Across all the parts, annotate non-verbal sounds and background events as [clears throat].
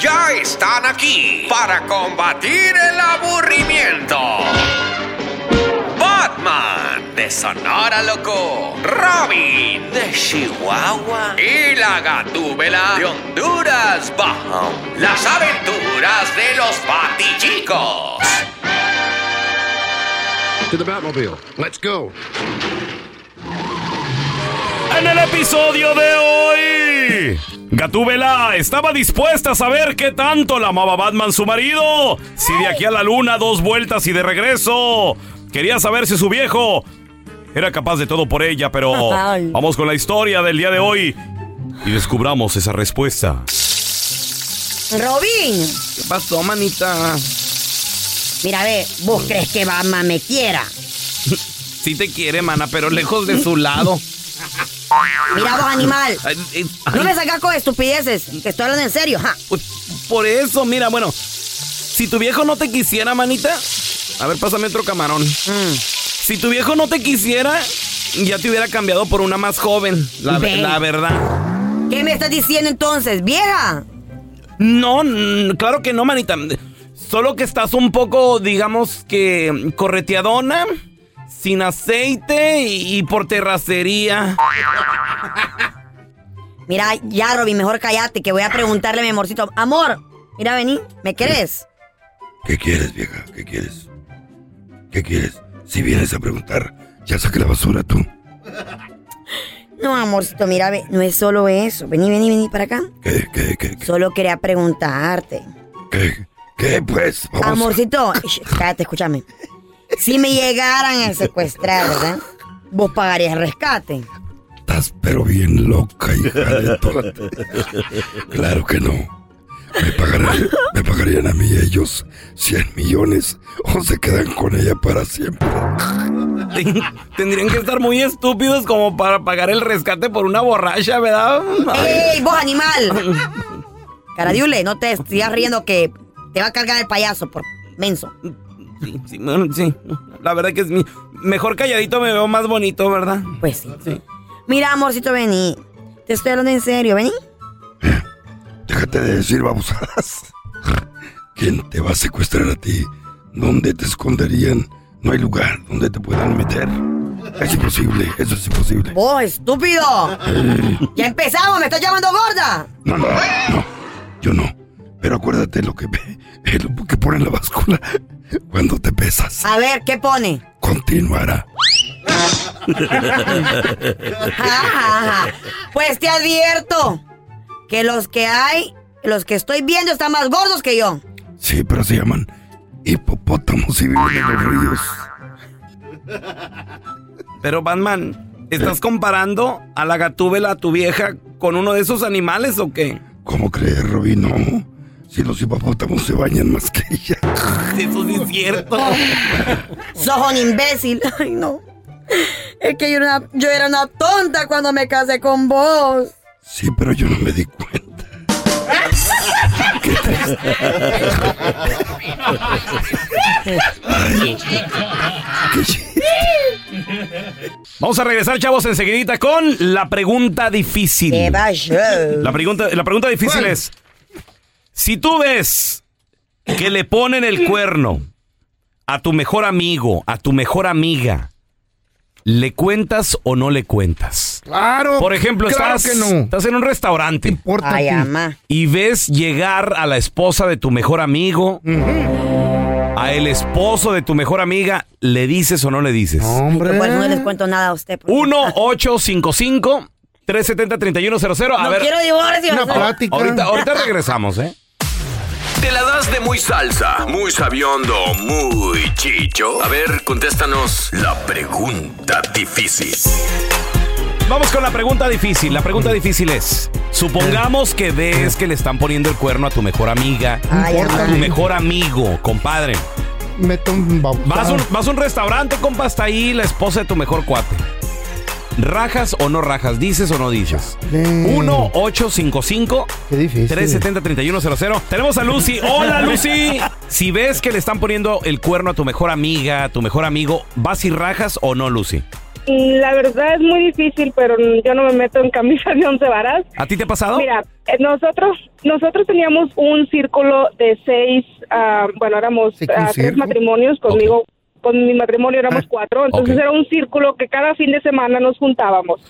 Ya están aquí para combatir el aburrimiento. Batman de Sonora Loco, Robin de Chihuahua y la Gatúbela de Honduras Bajo. Las aventuras de los Batichicos. To the Batmobile. Let's go. En el episodio de hoy, Gatúbela estaba dispuesta a saber qué tanto la amaba Batman su marido. Si de aquí a la luna dos vueltas y de regreso. Quería saber si su viejo era capaz de todo por ella, pero [laughs] vamos con la historia del día de hoy y descubramos esa respuesta. Robin, ¿Qué pasó, manita? mira, ve, ¿vos crees que Batman me quiera? [laughs] Sí te quiere, mana, pero lejos de su lado. Mira vos, animal. Ay, ay, No me sacas con estupideces, que estoy hablando en serio. ja. por eso, mira, bueno, si tu viejo no te quisiera, manita, a ver, pásame otro camarón. Mm. Si tu viejo no te quisiera, ya te hubiera cambiado por una más joven, la, Ven. la verdad. ¿Qué me estás diciendo entonces, vieja? No, claro que no, manita. Solo que estás un poco, digamos que correteadona, sin aceite y, y por terracería. Mira, ya, Robin, mejor cállate, que voy a preguntarle a mi amorcito. Amor, mira, vení, ¿me querés? ¿Qué quieres, vieja? ¿Qué quieres? ¿Qué quieres? Si vienes a preguntar, ya saqué la basura tú. No, amorcito, mira, ve, no es solo eso. Vení, vení, vení para acá. ¿Qué, qué, qué, qué? Solo quería preguntarte. ¿Qué? ¿Qué, pues? Vamos. Amorcito, Shh, cállate, escúchame. Si me llegaran a secuestrar, ¿verdad? Vos pagarías el rescate. Estás pero bien loca, hija de toda. Claro que no. Me, pagarán- me pagarían a mí ellos 100 millones o se quedan con ella para siempre. Tendrían que estar muy estúpidos como para pagar el rescate por una borracha, ¿verdad? ¡Ey, vos animal! Caradiule, no te sigas riendo que te va a cargar el payaso por menso. Sí, sí, bueno, sí. La verdad que es mi... Mejor calladito me veo más bonito, ¿verdad? Pues sí. Sí. Mira, amorcito, vení. Te estoy hablando en serio, vení. Déjate de decir babosadas. ¿Quién te va a secuestrar a ti? ¿Dónde te esconderían? No hay lugar donde te puedan meter. Es imposible, eso es imposible. ¡Vos, estúpido! ¡Ya empezamos! ¡Me estás llamando gorda! No, no, no, yo no. Pero acuérdate lo que, ve- [laughs] lo que pone en la báscula cuando te pesas. A ver, ¿qué pone? Continuará. [laughs] Pues te advierto que los que hay, los que estoy viendo están más gordos que yo. Sí, pero se llaman hipopótamos y viven en los ríos. Pero Batman, ¿estás comparando a la gatúbela, a tu vieja, con uno de esos animales o qué? ¿Cómo crees, Robin? No. Si los hipopótamos se bañan más que ella. Eso sí es cierto. [laughs] Sos un imbécil. Ay, no. Es que yo era, una, yo era una tonta cuando me casé con vos. Sí, pero yo no me di cuenta. [laughs] Qué triste. Ay, qué chiste. Vamos a regresar, chavos, enseguidita con la pregunta difícil. La pregunta, la pregunta difícil es: si tú ves que le ponen el cuerno a tu mejor amigo, a tu mejor amiga, ¿le cuentas o no le cuentas? Claro. Por ejemplo, claro estás, que no. estás en un restaurante Importa Ay, ama. y ves llegar a la esposa de tu mejor amigo, a el esposo de tu mejor amiga, ¿le dices o no le dices? Hombre. Por eso no les cuento nada a usted. porque- 1-855-370-3100. A No ver, quiero divorcio. Una sea. plática. ahorita, ahorita regresamos, ¿eh? ¿Te la das de muy salsa, muy sabiondo, muy chicho? A ver, contéstanos la pregunta difícil. Vamos con la pregunta difícil. La pregunta difícil es, supongamos que ves que le están poniendo el cuerno a tu mejor amiga, Ay, a tu mejor amigo, compadre. Meto un bautado. Vas a un, vas a un restaurante, compa, está ahí la esposa de tu mejor cuate. ¿Rajas o no rajas? ¿Dices o no dices? Mm. 1-855 Qué difícil. 370-3100. Tenemos a Lucy. Hola, [laughs] Lucy. Si ves que le están poniendo el cuerno a tu mejor amiga, a tu mejor amigo, ¿vas y rajas o no, Lucy? La verdad es muy difícil, pero yo no me meto en camisa de once varas. ¿A ti te ha pasado? Mira, eh, nosotros nosotros teníamos un círculo de seis, ah, bueno, éramos Sí, ¿un ah, tres circo? matrimonios conmigo, con mi matrimonio éramos Ah, cuatro, entonces era un círculo que cada fin de semana nos juntábamos.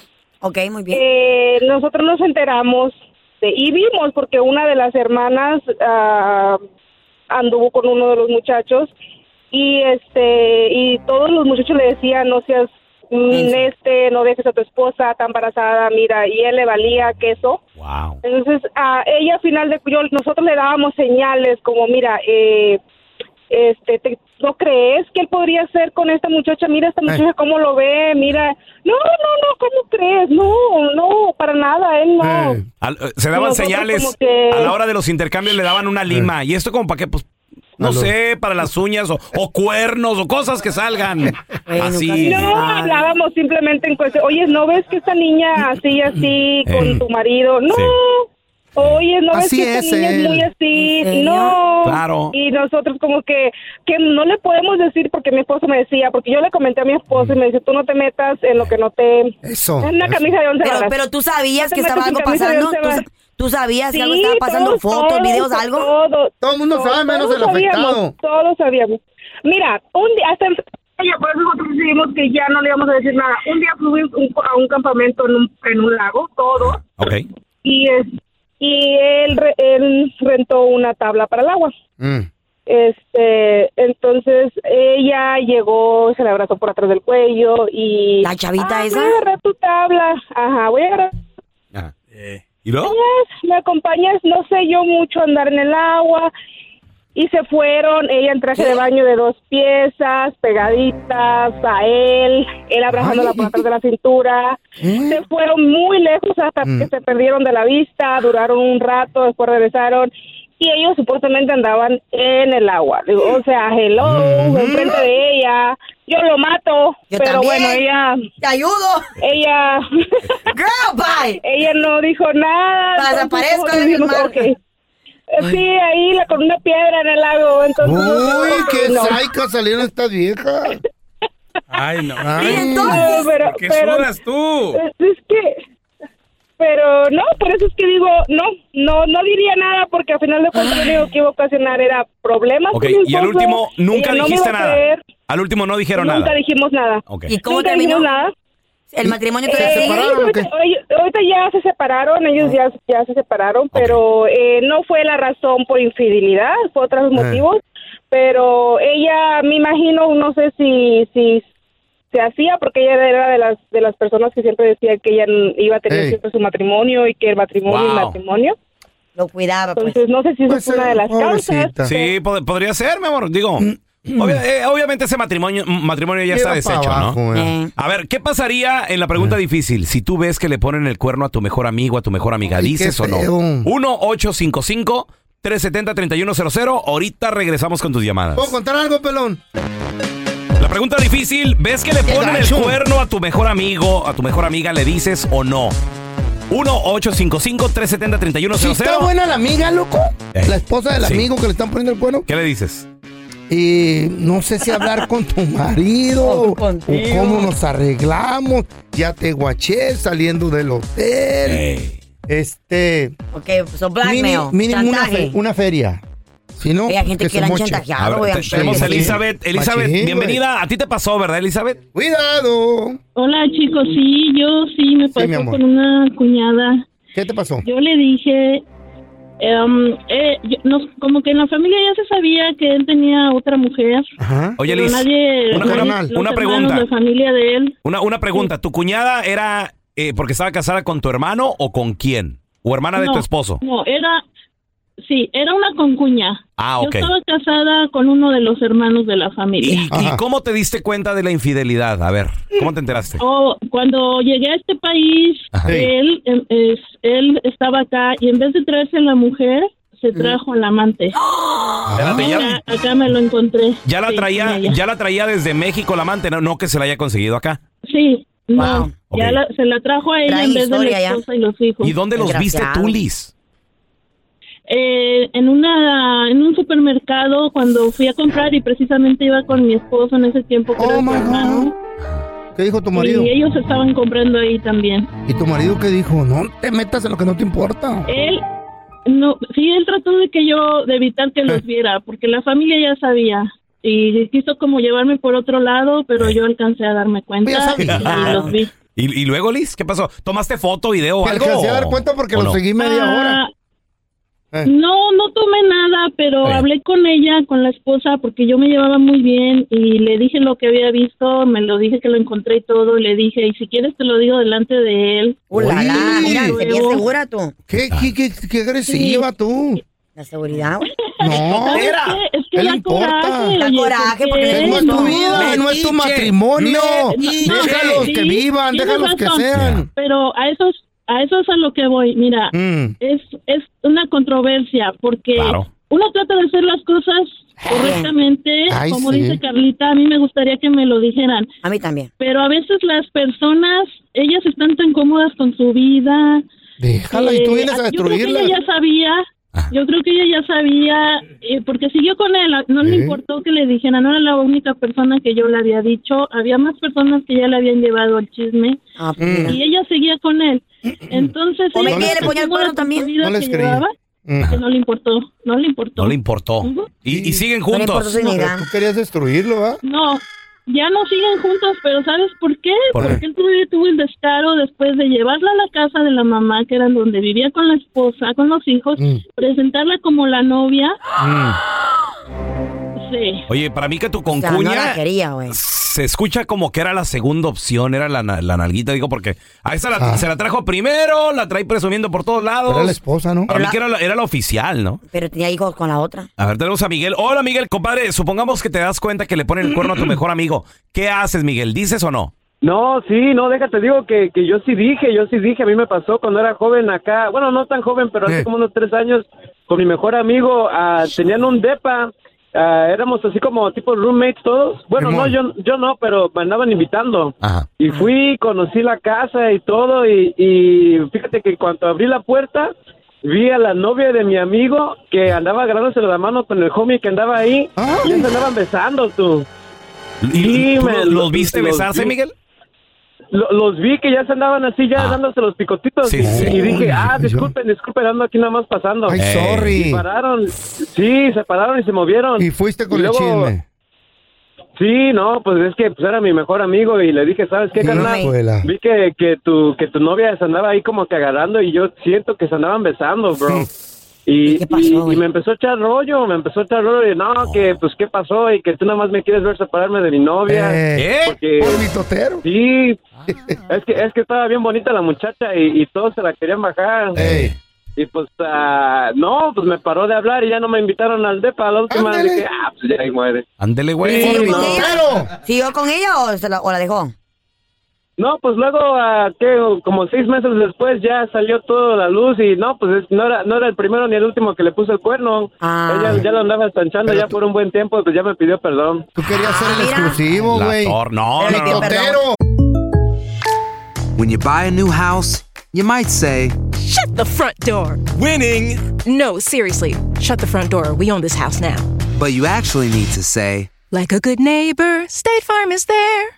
Ok, muy bien. Eh, nosotros nos enteramos de, y vimos porque una de las hermanas ah, anduvo con uno de los muchachos y este y todos los muchachos le decían no seas este no dejes a tu esposa está embarazada mira y él le valía queso Wow. entonces a ella al final de yo nosotros le dábamos señales como mira eh, este te- no crees que él podría ser con esta muchacha mira esta muchacha cómo lo ve mira. No no no cómo crees no no para nada él no. Eh. Al- eh, se daban Nosotros señales que- a la hora de los intercambios le daban una lima. Y esto como para qué pues no sé para las uñas o, o cuernos o cosas que salgan. Bueno, así. No, hablábamos simplemente en cuestión. Oye, ¿no ves que esta niña así, así, Eh. con tu marido? No. Sí. Oye, ¿no ves Así que esta es es muy así? No. Claro. Y nosotros como que, que no le podemos decir porque mi esposo me decía, porque yo le comenté a mi esposo y me dice, tú no te metas en lo que no te... Eso. En una eso. camisa de once Pero, varas. pero tú sabías No que estaba algo pasando. ¿Tú, sabías que algo estaba pasando, todos- fotos, todos- videos, algo. Todo, Todo el mundo sabe, menos el sabíamos, afectado. Todos sabíamos. Mira, un día, hasta por eso nosotros decidimos que ya no le íbamos a decir nada. Un día fuimos a un campamento en un, en un lago, todo, ok y es y él, re- él rentó una tabla para el agua. Mm. Este, entonces ella llegó, se le abrazó por atrás del cuello y La chavita "Ah, esa. Voy a agarrar tu tabla. Ajá, voy a agarrar Ajá. ¿y luego? acompañas, me acompañas, no sé yo mucho andar en el agua. Y se fueron, ella en traje de baño de dos piezas, pegaditas a él, él abrazándola por atrás de la cintura. Se fueron muy lejos hasta que se perdieron de la vista, duraron un rato, después regresaron. Y ellos supuestamente andaban en el agua. Digo, o sea, hello, enfrente de ella. Yo lo mato, Yo pero también. bueno, ella, ¡Te ayudo! ella, ¡Girl, bye! [laughs] ella no dijo nada. Desaparezco entonces, en Sí, ahí la, con una piedra en el lago. Entonces, Uy, qué no. saica salieron estas viejas. Ay, no. Ay. No, pero, ¿Qué pero sudas tú? es, es que, pero no, por eso es que digo, no, no, no diría nada porque al final de cuentas lo único que iba a ocasionar era problemas. Ok, con mi y al último nunca no dijiste nada. Al último no dijeron Nunca nada. dijimos nada. Ok. ¿Y cómo Nunca terminó? dijimos nada. El matrimonio Eh, todavía qué? ahorita, ahorita ya se separaron, ellos ya, ya se separaron, pero eh, no fue la razón por infidelidad, fue otros motivos, pero ella, me imagino, no sé si, si se hacía, porque ella era de las, de las personas que siempre decía que ella iba a tener siempre su matrimonio y que el matrimonio el Wow. matrimonio. Lo cuidaba, pues. Entonces, no sé si esa Pues, es una de las pobrecita. causas. Sí, pod- podría ser, mi amor. Digo, obvia- eh, obviamente ese matrimonio, matrimonio ya está deshecho, abajo, ¿no? eh. Eh. A ver, ¿qué pasaría en la pregunta difícil si tú ves que le ponen el cuerno a tu mejor amigo, a tu mejor amiga? Ay, ¿Dices o no? feo. 1-855-370-3100. Ahorita regresamos con tus llamadas. ¿Puedo contar algo, pelón? La pregunta difícil, ¿ves que le ponen el cuerno a tu mejor amigo, a tu mejor amiga? ¿Le dices o no? 1-855-370-3100. Si está buena la amiga, loco. La esposa del Sí. amigo que le están poniendo el cuerno. ¿Qué le dices? Y no sé si hablar con tu [laughs] marido o cómo nos arreglamos. Ya te guaché saliendo del hotel. Este. Ok, so blackmail, mínimo una, chantaje. fe- una feria. Si no, Hay gente que, se la han chantajeado, tenemos a. Elizabeth. Elizabeth, Machín, bienvenida. A ti te pasó, ¿verdad, Elizabeth? Cuidado. Hola chicos, sí, yo sí me amor. con una cuñada. ¿Qué te pasó? Yo le dije, em, eh, como que en la familia ya se sabía que él tenía otra mujer. Ajá. Oye, Liz, nadie, una, nadie- una- los una hermanos pregunta. de familia de él. Una, una pregunta. ¿Tu cuñada era eh, porque estaba casada con tu hermano o con quién? ¿O hermana de tu esposo? No, era, sí, era una concuña. Ah, ok. Yo estaba casada con uno de los hermanos de la familia. ¿Y, cómo te diste cuenta de la infidelidad? A ver, ¿cómo te enteraste? Oh, cuando llegué a este país, Ajá. él, em, es- él estaba acá y en vez de traerse a la mujer, se trajo al amante. Espérate, [gasps] ya, Acá, acá me lo encontré. ya la Sí, traía, ya la traía desde México la amante, no, no que se la haya conseguido acá. Sí, no, Wow. ya la- se la trajo a ella Trae en vez de la ya. esposa y los hijos. ¿Y dónde los viste tú, Liz? Eh, en una en un supermercado cuando fui a comprar y precisamente iba con mi esposo en ese tiempo que Oh, hermano. ¿Qué dijo tu marido? y ellos estaban comprando ahí también. ¿Y tu marido qué dijo? No te metas en lo que no te importa. Él no, sí, él trató de que yo de evitar que Eh. los viera porque la familia ya sabía y quiso como llevarme por otro lado, pero yo alcancé a darme cuenta Ya y, sabía. y los vi. [laughs] ¿Y, y luego, Liz? ¿Qué pasó? ¿Tomaste foto, video o algo? alcancé a dar cuenta porque lo no? seguí media hora. Eh. No, no tomé nada, pero bien. hablé con ella, con la esposa, porque yo me llevaba muy bien y le dije lo que había visto, me lo dije que lo encontré y todo, y le dije, y si quieres te lo digo delante de él. Uh, la, la, mira, segura tú. ¿Qué, qué, qué, qué agresiva tú? La seguridad, güey. No. [laughs] ¿Sabes qué? Es ¿Qué que le da importa? coraje. Oye, coraje, porque No es tu vida, no es tu matrimonio. Déjalos Sí, que vivan, déjalos que sean. Pero a esos, a eso es a lo que voy. Mira, Mm. es, es una controversia porque Claro. uno trata de hacer las cosas correctamente, Ay, como sí. dice Carlita, a mí me gustaría que me lo dijeran, A mí también. pero a veces las personas, ellas están tan cómodas con su vida. Déjala y tú eh, vienes a Yo creo que destruirla. ella ya sabía, yo creo que ella ya sabía, eh, porque siguió con él, no le ¿Eh? importó que le dijeran, no era la única persona que yo le había dicho, había más personas que ya le habían llevado el chisme Ah, pues, mira. y ella seguía con él. Entonces, ¿O me quiere poner cuerno también? No les que creía. llevaba, Mm. que no le importó, no le importó. No le importó. Y, y siguen No le juntos. Tú querías destruirlo, ¿ah? No, ya no siguen juntos, pero ¿sabes por qué? ¿Por qué? Porque él tuvo, tuvo el descaro después de llevarla a la casa de la mamá, que era donde vivía con la esposa, con los hijos, Mm. presentarla como la novia. Sí. Oye, para mí que tu O sea, no concuña la quería, güey. se escucha como que era la segunda opción, era la, la nalguita, digo, porque a esa la- Ah. se la trajo primero, la trae presumiendo por todos lados. Era la esposa, ¿no? Para mí la- que era la, era la oficial, ¿no? Pero tenía hijos con la otra. A ver, tenemos a Miguel. Hola, Miguel, compadre. Supongamos que te das cuenta que le ponen el cuerno a tu [clears throat] mejor amigo. ¿Qué haces, Miguel? ¿Dices o no? No, sí, no, déjate, digo que, que yo sí dije, yo sí dije, a mí me pasó cuando era joven acá, bueno, no tan joven, pero hace como unos tres años, con mi mejor amigo, ah, tenían un depa, ah, éramos así como tipo roommates todos, bueno, no, yo, yo no, pero me andaban invitando, Ajá. y fui, conocí la casa y todo, y, y fíjate que cuando abrí la puerta, vi a la novia de mi amigo que andaba agarrándose la mano con el homie que andaba ahí, Ah. y se andaban besando, tú. ¿Y Sí, tú me- los, viste los besarse. Miguel? Lo- los vi que ya se andaban así, ya Ah. dándose los picotitos. Sí, y, sí. y dije, ah, disculpen, disculpen, ando aquí nada más pasando. Ay, Ey. Y sorry. pararon, sí, se pararon y se movieron. Y fuiste con Y el luego- chisme. Sí, no, pues es que pues, era mi mejor amigo y le dije, ¿sabes qué, Sí, carnal? escuela. Vi que, que, tu, que tu novia se andaba ahí como que agarrando y yo siento que se andaban besando, bro. [laughs] Y, ¿Y qué pasó, y- y güey? me empezó a echar rollo, me empezó a echar rollo y no, que pues qué pasó y que tú nada más me quieres ver separarme de mi novia. Eh, ¿Qué? Porque por mitotero. Sí, es que es que estaba bien bonita la muchacha y, y todos se la querían bajar. Y pues, ah, no, pues me paró de hablar y ya no me invitaron al depa. La última Ándale. dije, ah, pues ya ahí muere. Ándele, güey. Sí, ¿Siguió no. ¿Siguió con ella o, se la, o la dejó? No, pues luego, ah, que como seis meses después ya salió toda la luz y no, pues es- no era no era el primero ni el último que le puso el cuerno. Ah. Ella ya lo andaba estanchando ya tú- por un buen tiempo, pues ya me pidió perdón. Tú querías ser el mira. exclusivo, güey. No, Pero no, no. When you buy a new house, you might say, Shut the front door. Winning! No, seriously. Shut the front door. We own this house now. But you actually need to say, Like a good neighbor, State Farm is there.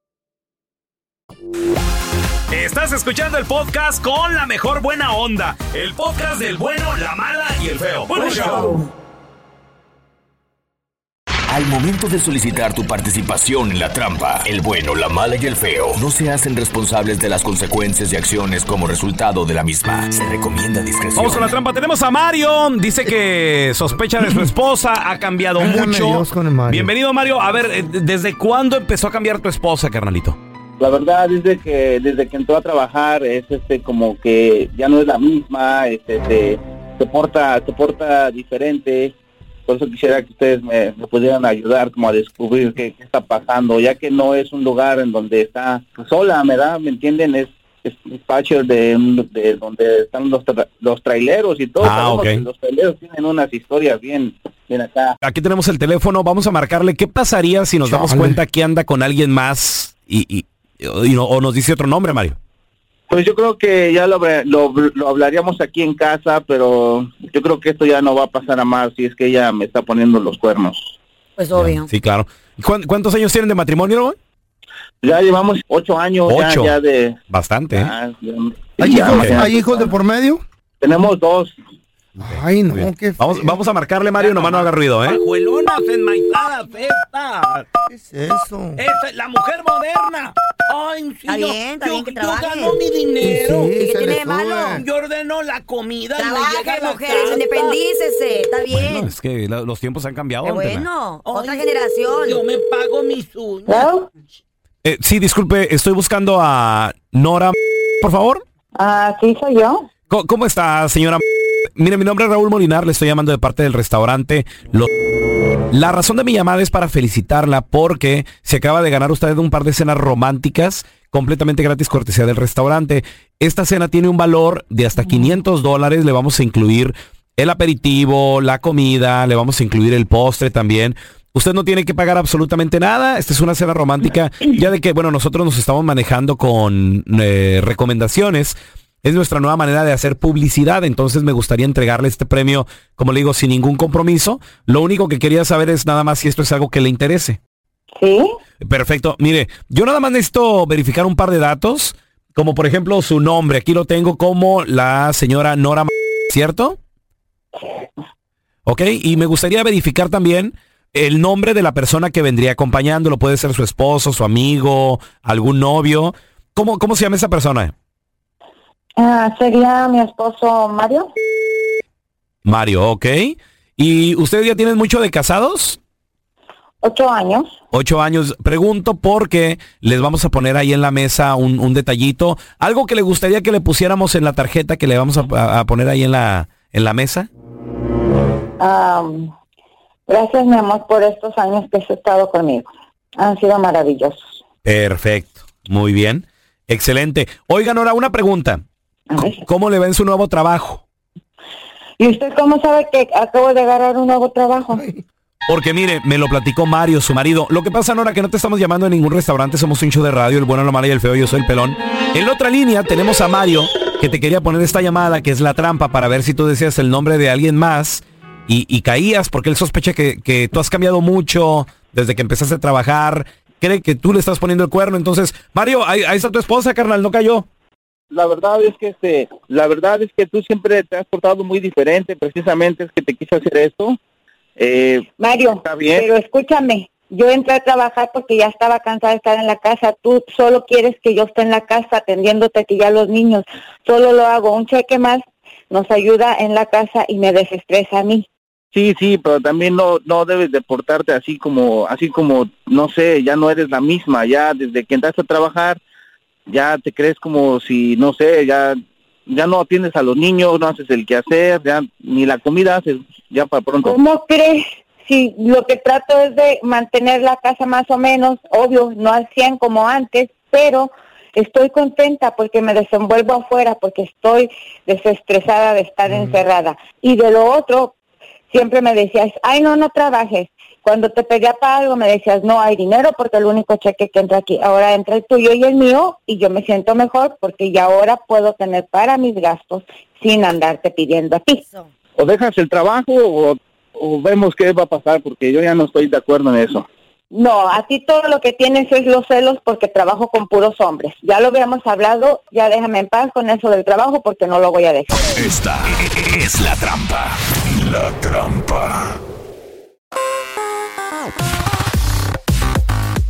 Estás escuchando el podcast con la mejor buena onda. El podcast del bueno, la mala y el feo. Bueno, show. Al momento de solicitar tu participación en la trampa, el bueno, la mala y el feo no se hacen responsables de las consecuencias y acciones como resultado de la misma. Se recomienda discreción. Vamos con la trampa. Tenemos a Mario. Dice que sospecha de su esposa. Ha cambiado mucho. Dios con el Mario. Bienvenido, Mario. A ver, eh, ¿desde cuándo empezó a cambiar tu esposa, carnalito? La verdad desde que desde que entró a trabajar es este como que ya no es la misma, este se, se porta se porta diferente. Por eso quisiera que ustedes me, me pudieran ayudar como a descubrir qué, qué está pasando, ya que no es un lugar en donde está sola, ¿me da? ¿Me entienden? Es es un espacio de, de donde están los, tra- los traileros y todo. Ah, Sabemos ok. que Los traileros tienen unas historias bien, bien acá. Aquí tenemos el teléfono. Vamos a marcarle. ¿Qué pasaría si nos damos cuenta que anda con alguien más y, y- y no- o nos dice otro nombre, Mario? Pues yo creo que ya lo, lo, lo hablaríamos aquí en casa, pero yo creo que esto ya no va a pasar a más si es que ella me está poniendo los cuernos. Pues obvio. Sí, claro. ¿Cuán- ¿Cuántos años tienen de matrimonio? Ya llevamos ocho años ya- Ocho. Ya, de... Bastante. ¿eh? ya- ya- ¿Hay, ya, hijos, ya. hay hijos de por medio? Tenemos dos. Ay, no, qué Vamos, vamos a marcarle, Mario, nomás no haga ruido, ¿eh? Pajuelonas enmaizadas, esta. ¿Qué es eso? Esta es la mujer moderna. Ay, sí, Está yo- bien, está yo- bien que yo gano mi dinero. Sí, ¿Y qué tiene de malo? sube. Yo ordeno la comida Trabaje, mujeres, independícese. Está bien. Bueno, es que la- los tiempos han cambiado. Qué bueno. Otra generación. Yo me pago mis uñas. Eh, sí, disculpe, estoy buscando a Nora, por favor. Ah, sí, soy yo. ¿Cómo, cómo está, señora? Mire, mi nombre es Raúl Molinar, le estoy llamando de parte del restaurante. La razón de mi llamada es para felicitarla porque se acaba de ganar usted un par de cenas románticas completamente gratis cortesía del restaurante. Esta cena tiene un valor de hasta 500 dólares, le vamos a incluir el aperitivo, la comida, le vamos a incluir el postre también. Usted no tiene que pagar absolutamente nada. Esta es una cena romántica. Ya de que, bueno, nosotros nos estamos manejando con eh, recomendaciones. Es nuestra nueva manera de hacer publicidad. Entonces me gustaría entregarle este premio, como le digo, sin ningún compromiso. Lo único que quería saber es nada más si esto es algo que le interese. Sí. Perfecto. Mire, yo nada más necesito verificar un par de datos. Como por ejemplo su nombre. Aquí lo tengo como la señora Nora, ¿cierto? Ok, y me gustaría verificar también el nombre de la persona que vendría acompañándolo. Puede ser su esposo, su amigo, algún novio. ¿Cómo, cómo se llama esa persona? Ah, sería mi esposo Mario. Mario, ok. ¿Y ustedes ya tienen mucho de casados? Ocho años. Ocho años. Pregunto porque les vamos a poner ahí en la mesa un, un detallito. Algo que le gustaría que le pusiéramos en la tarjeta que le vamos a, a- poner ahí en la, en la mesa. Gracias, mi amor, por estos años que has estado conmigo. Han sido maravillosos. Perfecto. Muy bien. Excelente. Oigan, ahora una pregunta. ¿Cómo le va en su nuevo trabajo? ¿Y usted cómo sabe que acabo de agarrar un nuevo trabajo? Porque mire, me lo platicó Mario, su marido. Lo que pasa, Nora, que no te estamos llamando en ningún restaurante, somos un show de radio, el bueno, la mala y el feo, yo soy el pelón. En la otra línea tenemos a Mario, que te quería poner esta llamada, que es la trampa, para ver si tú decías el nombre de alguien más y, y caías, porque él sospecha que, que tú has cambiado mucho desde que empezaste a trabajar, cree que tú le estás poniendo el cuerno. Entonces, Mario, ahí, ahí está tu esposa, carnal, no cayó. La verdad es que este, la verdad es que tú siempre te has portado muy diferente, precisamente es que te quise hacer esto. Eh, Mario, Está bien. pero escúchame, yo entré a trabajar porque ya estaba cansada de estar en la casa. Tú solo quieres que yo esté en la casa atendiéndote aquí ya los niños. Solo lo hago. Un cheque más nos ayuda en la casa y me desestresa a mí. Sí, sí, pero también no no debes de portarte así como así como no sé, ya no eres la misma, ya desde que entraste a trabajar ya te crees como si no sé, ya ya no atiendes a los niños, no haces el quehacer, ya ni la comida haces, ya para pronto. ¿Cómo crees? Si lo que trato es de mantener la casa más o menos, obvio, no al 100 como antes, pero estoy contenta porque me desenvuelvo afuera, porque estoy desestresada de estar encerrada. Y de lo otro, siempre me decías, ay, no, no trabajes. Cuando te pedía para algo me decías, no hay dinero porque el único cheque que entra aquí. Ahora entra el tuyo y el mío y yo me siento mejor porque ya ahora puedo tener para mis gastos sin andarte pidiendo a ti. O dejas el trabajo o, o vemos qué va a pasar porque yo ya no estoy de acuerdo en eso. No, a ti todo lo que tienes es los celos porque trabajo con puros hombres. Ya lo habíamos hablado, ya déjame en paz con eso del trabajo porque no lo voy a dejar. Esta es la trampa. La trampa.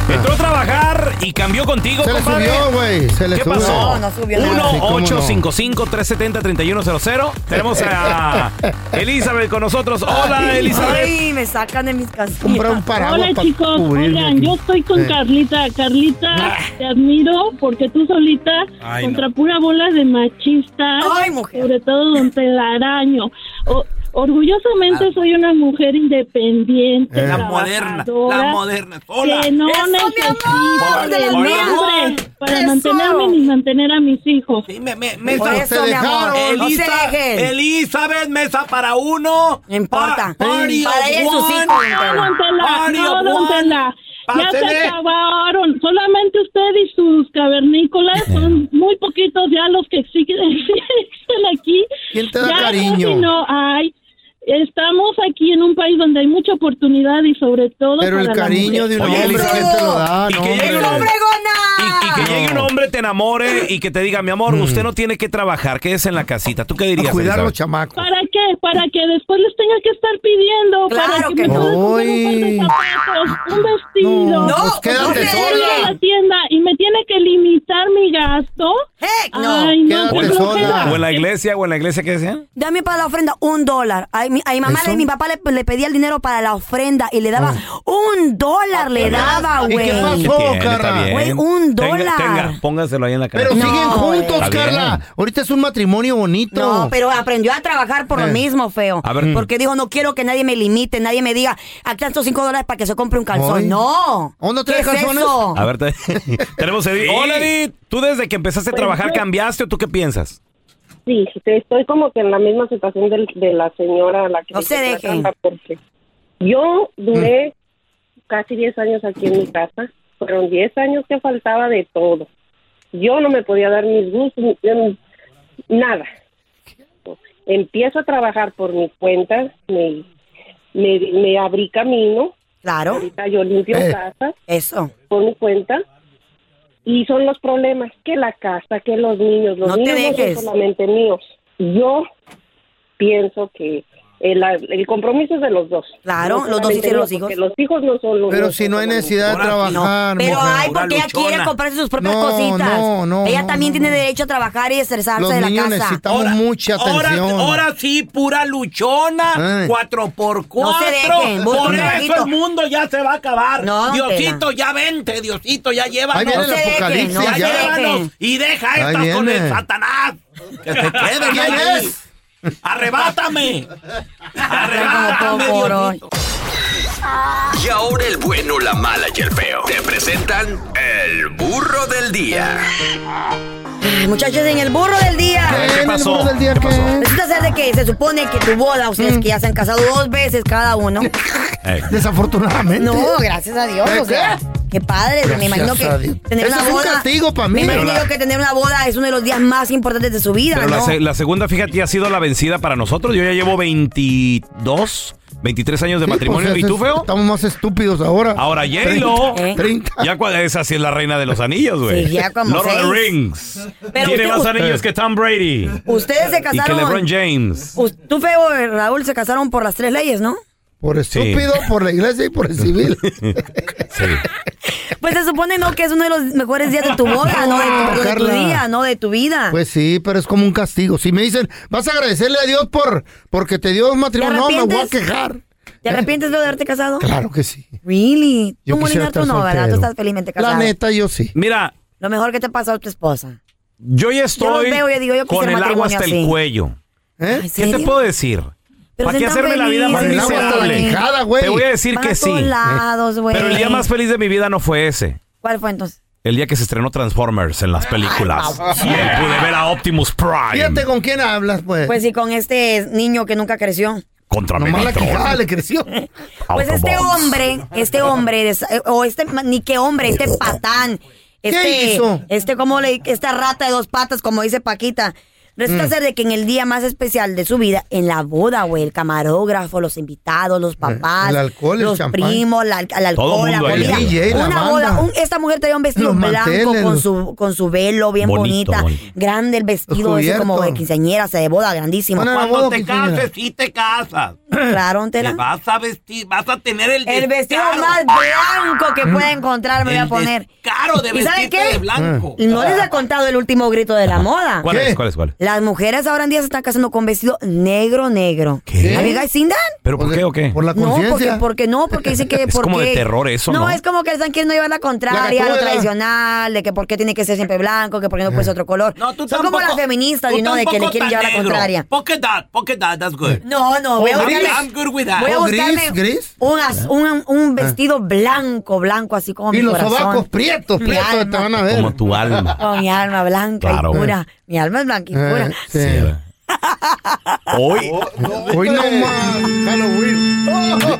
Entró a trabajar y cambió contigo, Se le compadre. subió, güey. Se le ¿Qué pasó? No, no subió nada. Sí, cómo no. 1-855-370-3100. Tenemos a Elizabeth con nosotros. Hola, Elizabeth. Ay, me sacan de mis casillas. Compra un paraguas Hola pa' chicos, oigan, aquí. yo estoy con Eh. Carlita. Carlita, te admiro porque tú solita, Ay, contra pura bola de machistas, sobre todo don Telaraño. O- orgullosamente soy una mujer independiente, La moderna, la moderna, sola. que no Eso, mi necesito amor, hombre amor. para Eso. mantenerme ni mantener a mis hijos. me, me, Por eso, mi amor, no Elisa- dejen. Elizabeth, mesa para uno. No importa. party Para ella sus hijos, No, no. Tela. Ya se acabaron. Solamente usted y sus cavernícolas son muy poquitos ya los que existen [laughs] aquí. ¿Quién te da Ya cariño? no hay. Estamos aquí en un país donde hay mucha oportunidad y sobre todo Pero el para cariño de un hombre, ¿quién te lo da? Y que llegue un hombre. hombre. Y, y que llegue un hombre, te enamore y que te diga, mi amor, usted no tiene que trabajar, quédese en la casita. ¿Tú qué dirías? A cuidar Elizabeth? los chamacos. ¿Para qué? Para que después les tenga que estar pidiendo. Claro para que, que me no. pueda comprar un par de zapatos, un vestido. No, pues quédate sola. a la tienda y me tiene que limitar mi gasto. no. Ay, no, O qué en, flojera. o en la iglesia, o en la iglesia, ¿qué decían? Dame para la ofrenda un dólar. A mi, a mi mamá, le, mi papá le, le pedía el dinero para la ofrenda y le daba un dólar, le daba, ¿Y güey. qué pasó, Carla? Güey, un dólar. Tenga, póngaselo ahí en la cara. Pero siguen juntos. Carla. Ahorita es un matrimonio bonito. No, pero aprendió a trabajar por lo. Mismo, feo. A ver. Porque dijo, no quiero que nadie me limite, nadie me diga, aquí están estos cinco dólares para que se compre un calzón. Ay. No. ¿Oh, no ¿Qué trae es calzones? eso? A ver, te- [laughs] tenemos Edith. Hola, Edith. ¿Tú desde que empezaste a Pues trabajar cambiaste o tú qué piensas? Sí, te- estoy como que en la misma situación del- de, la señora a la que No se dejen. porque yo duré Mm. casi 10 años aquí en mi casa. Fueron 10 años que faltaba de todo. Yo no me podía dar mis gustos, ni- ni- nada. Empiezo a trabajar por mi cuenta, me, me, me abrí camino. Claro. Ahorita yo limpio Eh, casa. Eso. Por mi cuenta. Y son los problemas, que la casa, que los niños, los No te niños no son solamente míos. Yo pienso que el, el compromiso es de los dos. Claro, No los dos tienen los hijos. porque los hijos no son los Pero si no hay necesidad de trabajar, Pero mujer. ay, porque ella quiere comprarse sus propias No, cositas. no, no, ella no, también no, tiene derecho a trabajar y estresarse Los de la niños casa. necesitamos mucha Ahora, atención. ahora sí, pura luchona, Ay. cuatro por cuatro. No se dejen, por eso el mundo ya se va a acabar. Diosito, ya vente, Diosito, ya llévanos. Ahí viene el apocalipsis, ya, ya. llévanos y deja Ahí estas con el Satanás. Que se queden ¿Quién es? Arrebátame. Arrebátame. Y ahora el bueno, la mala y el feo. Te presentan el burro del día. Ay, Muchachos, en el burro del día. ¿Qué pasó? del día qué? Resulta ser de que se supone que tu boda, ustedes que ya se han casado dos veces cada uno. [laughs] Desafortunadamente. No, gracias a Dios. O sea, qué padre. me imagino que tener Eso una es un boda. castigo pa' mí. Me imagino la- que tener una boda es uno de los días más importantes de su vida, Pero la, se- la segunda, fíjate, ya ha sido la vencida para nosotros. Yo ya llevo 22, 23 años de Sí, matrimonio. pues, ¿Y tú, es- feo? Estamos más estúpidos ahora. Ahora J-Lo. 30, 30. Ya cua- esa sí es la reina de los anillos, güey. Sí, ya como Lord of the seis. Rings. Pero Tiene usted- más anillos que Tom Brady. Ustedes se Y que casaron. LeBron James. Us- Tú, Feo, y Raúl se casaron por las tres leyes, ¿no? Por estúpido, por la iglesia y por el civil. [laughs] Pues se supone, ¿no? Que es uno de los mejores días de tu [laughs] boda, no de tu, de tu Carla. día, no de tu vida. Pues sí, pero es como un castigo. Si me dicen, vas a agradecerle a Dios por porque te dio un matrimonio, no, me voy a quejar. ¿Te arrepientes de haberte casado? Claro que sí. Really? Yo tú, Molina, tú no, ¿verdad? Tú estás felizmente casado. La neta, yo sí. Mira, Lo mejor que te pasó a tu esposa. yo ya Yo los estoy veo y digo, yo con el agua hasta así. el cuello. ¿Eh? ¿Qué te puedo decir? Pero ¿Para qué hacerme la vida más miserable? Te voy a decir que sí. Pero el día más feliz de mi vida no fue ese. ¿Cuál fue entonces? El día que se estrenó Transformers en las películas. Y pude ver a Optimus Prime. Fíjate con quién hablas, pues. Pues sí, con este niño que nunca creció. Contra Nomás la Megatron. quijada le creció. [laughs] Pues este hombre, este hombre, eh, o este, ni qué hombre, este patán, este, hizo? este como le, esta rata de dos patas, como dice Paquita. Resulta Mm. ser de que en el día más especial de su vida, en la boda, güey, el camarógrafo, los invitados, los papás, Eh, el alcohol, el los primos, la, el Todo alcohol, la comida. DJ, la Una boda, un- esta mujer traía un vestido Los blanco manteles, con su, con su velo bien Bonito, bonita, bonito. grande el vestido, ese como de quinceañera, se de boda, grandísimo. Bueno, Cuando boda, te cases, sí te casas. Claro, Te vas a vestir, vas a tener el El vestido descaro. más blanco que pueda encontrar me voy a poner. descaro de ¿Y saben vestirte qué? de blanco. Y no les he contado el último grito de la moda. ¿Cuál ¿Qué? es? ¿Cuál es? ¿Cuál? Las mujeres ahora en día se están casando con vestido negro, negro. ¿Qué? ¿Have you guys seen that? ¿Pero por qué o qué? Por la No, porque, conciencia. porque no, porque dicen que [laughs] Es porque... como de terror eso, ¿no? es como que están queriendo llevar la contraria, La lo tradicional, de que por qué tiene que ser siempre blanco, que por qué no puede ser otro color. No, tú Son como tampoco- las feministas, no, de que le quieren llevar la contraria. Polka dot, polka dot, that's good. No, no, voy a Oh, buscarme... I'm good with that. Voy a Oh, buscarme gris, gris. Un, un, un vestido blanco, blanco, así como Y mi los sobacos prietos, prietos, te van a ver. Como tu alma. Oh, mi alma blanca Claro. y pura. Mi alma es blanca y pura. Eh, sí. Hoy. [laughs] Hoy no más. Halloween.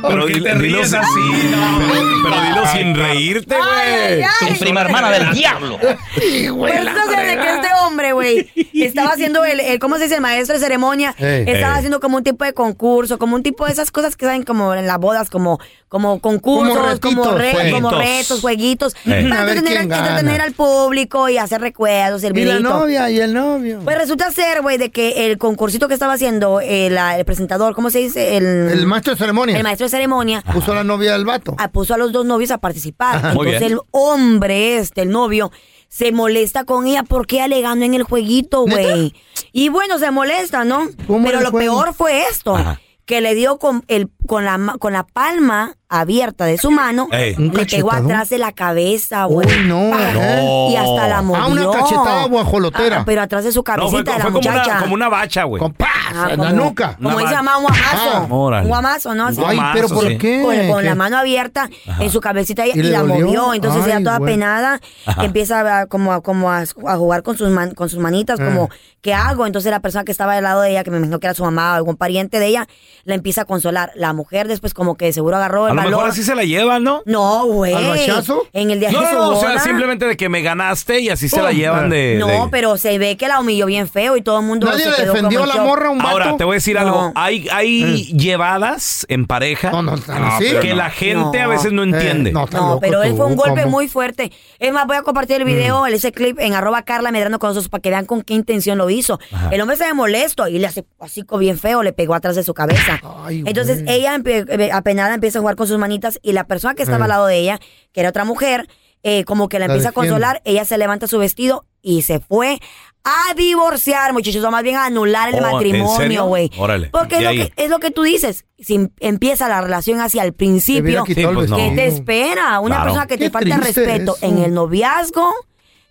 Pero dilo, dilo sin- Pero, pero dilo sin reírte, güey. ay, prima hermana del diablo. Sí, güey, Pues de que este hombre, güey, estaba haciendo el, el- ¿cómo se dice? El maestro de ceremonia. Estaba haciendo como un tipo de concurso, como un tipo de esas cosas que saben como en las bodas, como, como concursos, Como como, retitos, re- jueguitos. como retos, jueguitos, Ey. para entretener, al público y hacer recuerdos, el Y la novia y el novio. Pues resulta ser, güey, de que el concursito que estaba haciendo el, el presentador, ¿cómo se dice? El, El maestro de ceremonia. el maestro de ceremonia Puso a la novia del vato. ah, puso a los dos novios a participar. Ajá. Muy Entonces bien. el hombre, este, el novio, se molesta con ella porque ella le ganó en el jueguito, güey. Y bueno, se molesta, ¿no? ¿Cómo Pero lo juego? peor fue esto. Ajá. Que le dio con, el, con, la, con la palma abierta de su mano, Ey. Le pegó atrás de la cabeza, güey. Uy, no. ¡Pah! No. Y hasta la movió. Ah, una cachetada guajolotera. Ah, pero atrás de su No, fue, cabecita de la fue como, muchacha. una, como una bacha, güey. Con paz, Ah, en la como- nuca. Como dice mamá, un guamazo. Ah, un guamazo, ¿no? Así. Ay, pero ¿por sí. qué? Con, con la ¿Qué? mano abierta en su cabecita y, ¿Y la dolió? movió. Entonces Ay, ella toda güey. penada Ajá. empieza a, como, a, como a, a jugar con sus, man- con sus manitas, como, Ah. ¿qué hago? Entonces la persona que estaba al lado de ella, que me imagino que era su mamá o algún pariente de ella, la empieza a consolar. La mujer después como que seguro agarró el A lo valor. mejor así se la llevan, ¿no? No, güey. ¿Al bachazo? En el día No, de su no, o sea, boda. simplemente de que me ganaste y así se la Oh, llevan de. No, de- pero se ve que la humilló bien feo y todo el mundo Nadie se le quedó defendió como a la shock. morra a un vato. Ahora, te voy a decir No. algo. Hay, hay llevadas en pareja No, no, tan así. que la no. gente a veces no entiende. Eh, no, tan No, loco pero él tú, fue un golpe ¿cómo? Mm. muy fuerte. Es más, voy a compartir el video, ese clip en arroba Carla Medrano con nosotros para que vean con qué intención lo hizo. El hombre se ve molesto y le hace así como bien feo, le pegó atrás de su cabeza. Ay, Entonces güey. Ella eh, apenada empieza a jugar con sus manitas y la persona que estaba al lado de ella, que era otra mujer, eh, como que la La empieza a consolar, ella se levanta su vestido y se fue a divorciar, muchachos, o más bien a anular el Oh, matrimonio, güey. Porque es lo, que, es lo que tú dices. Si em- empieza la relación hacia el principio, pues no. ¿Qué te espera? Una Claro. persona que te falta respeto eso. en el noviazgo,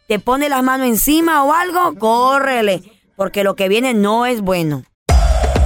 te pone las manos encima o algo, córrele, porque lo que viene no es bueno.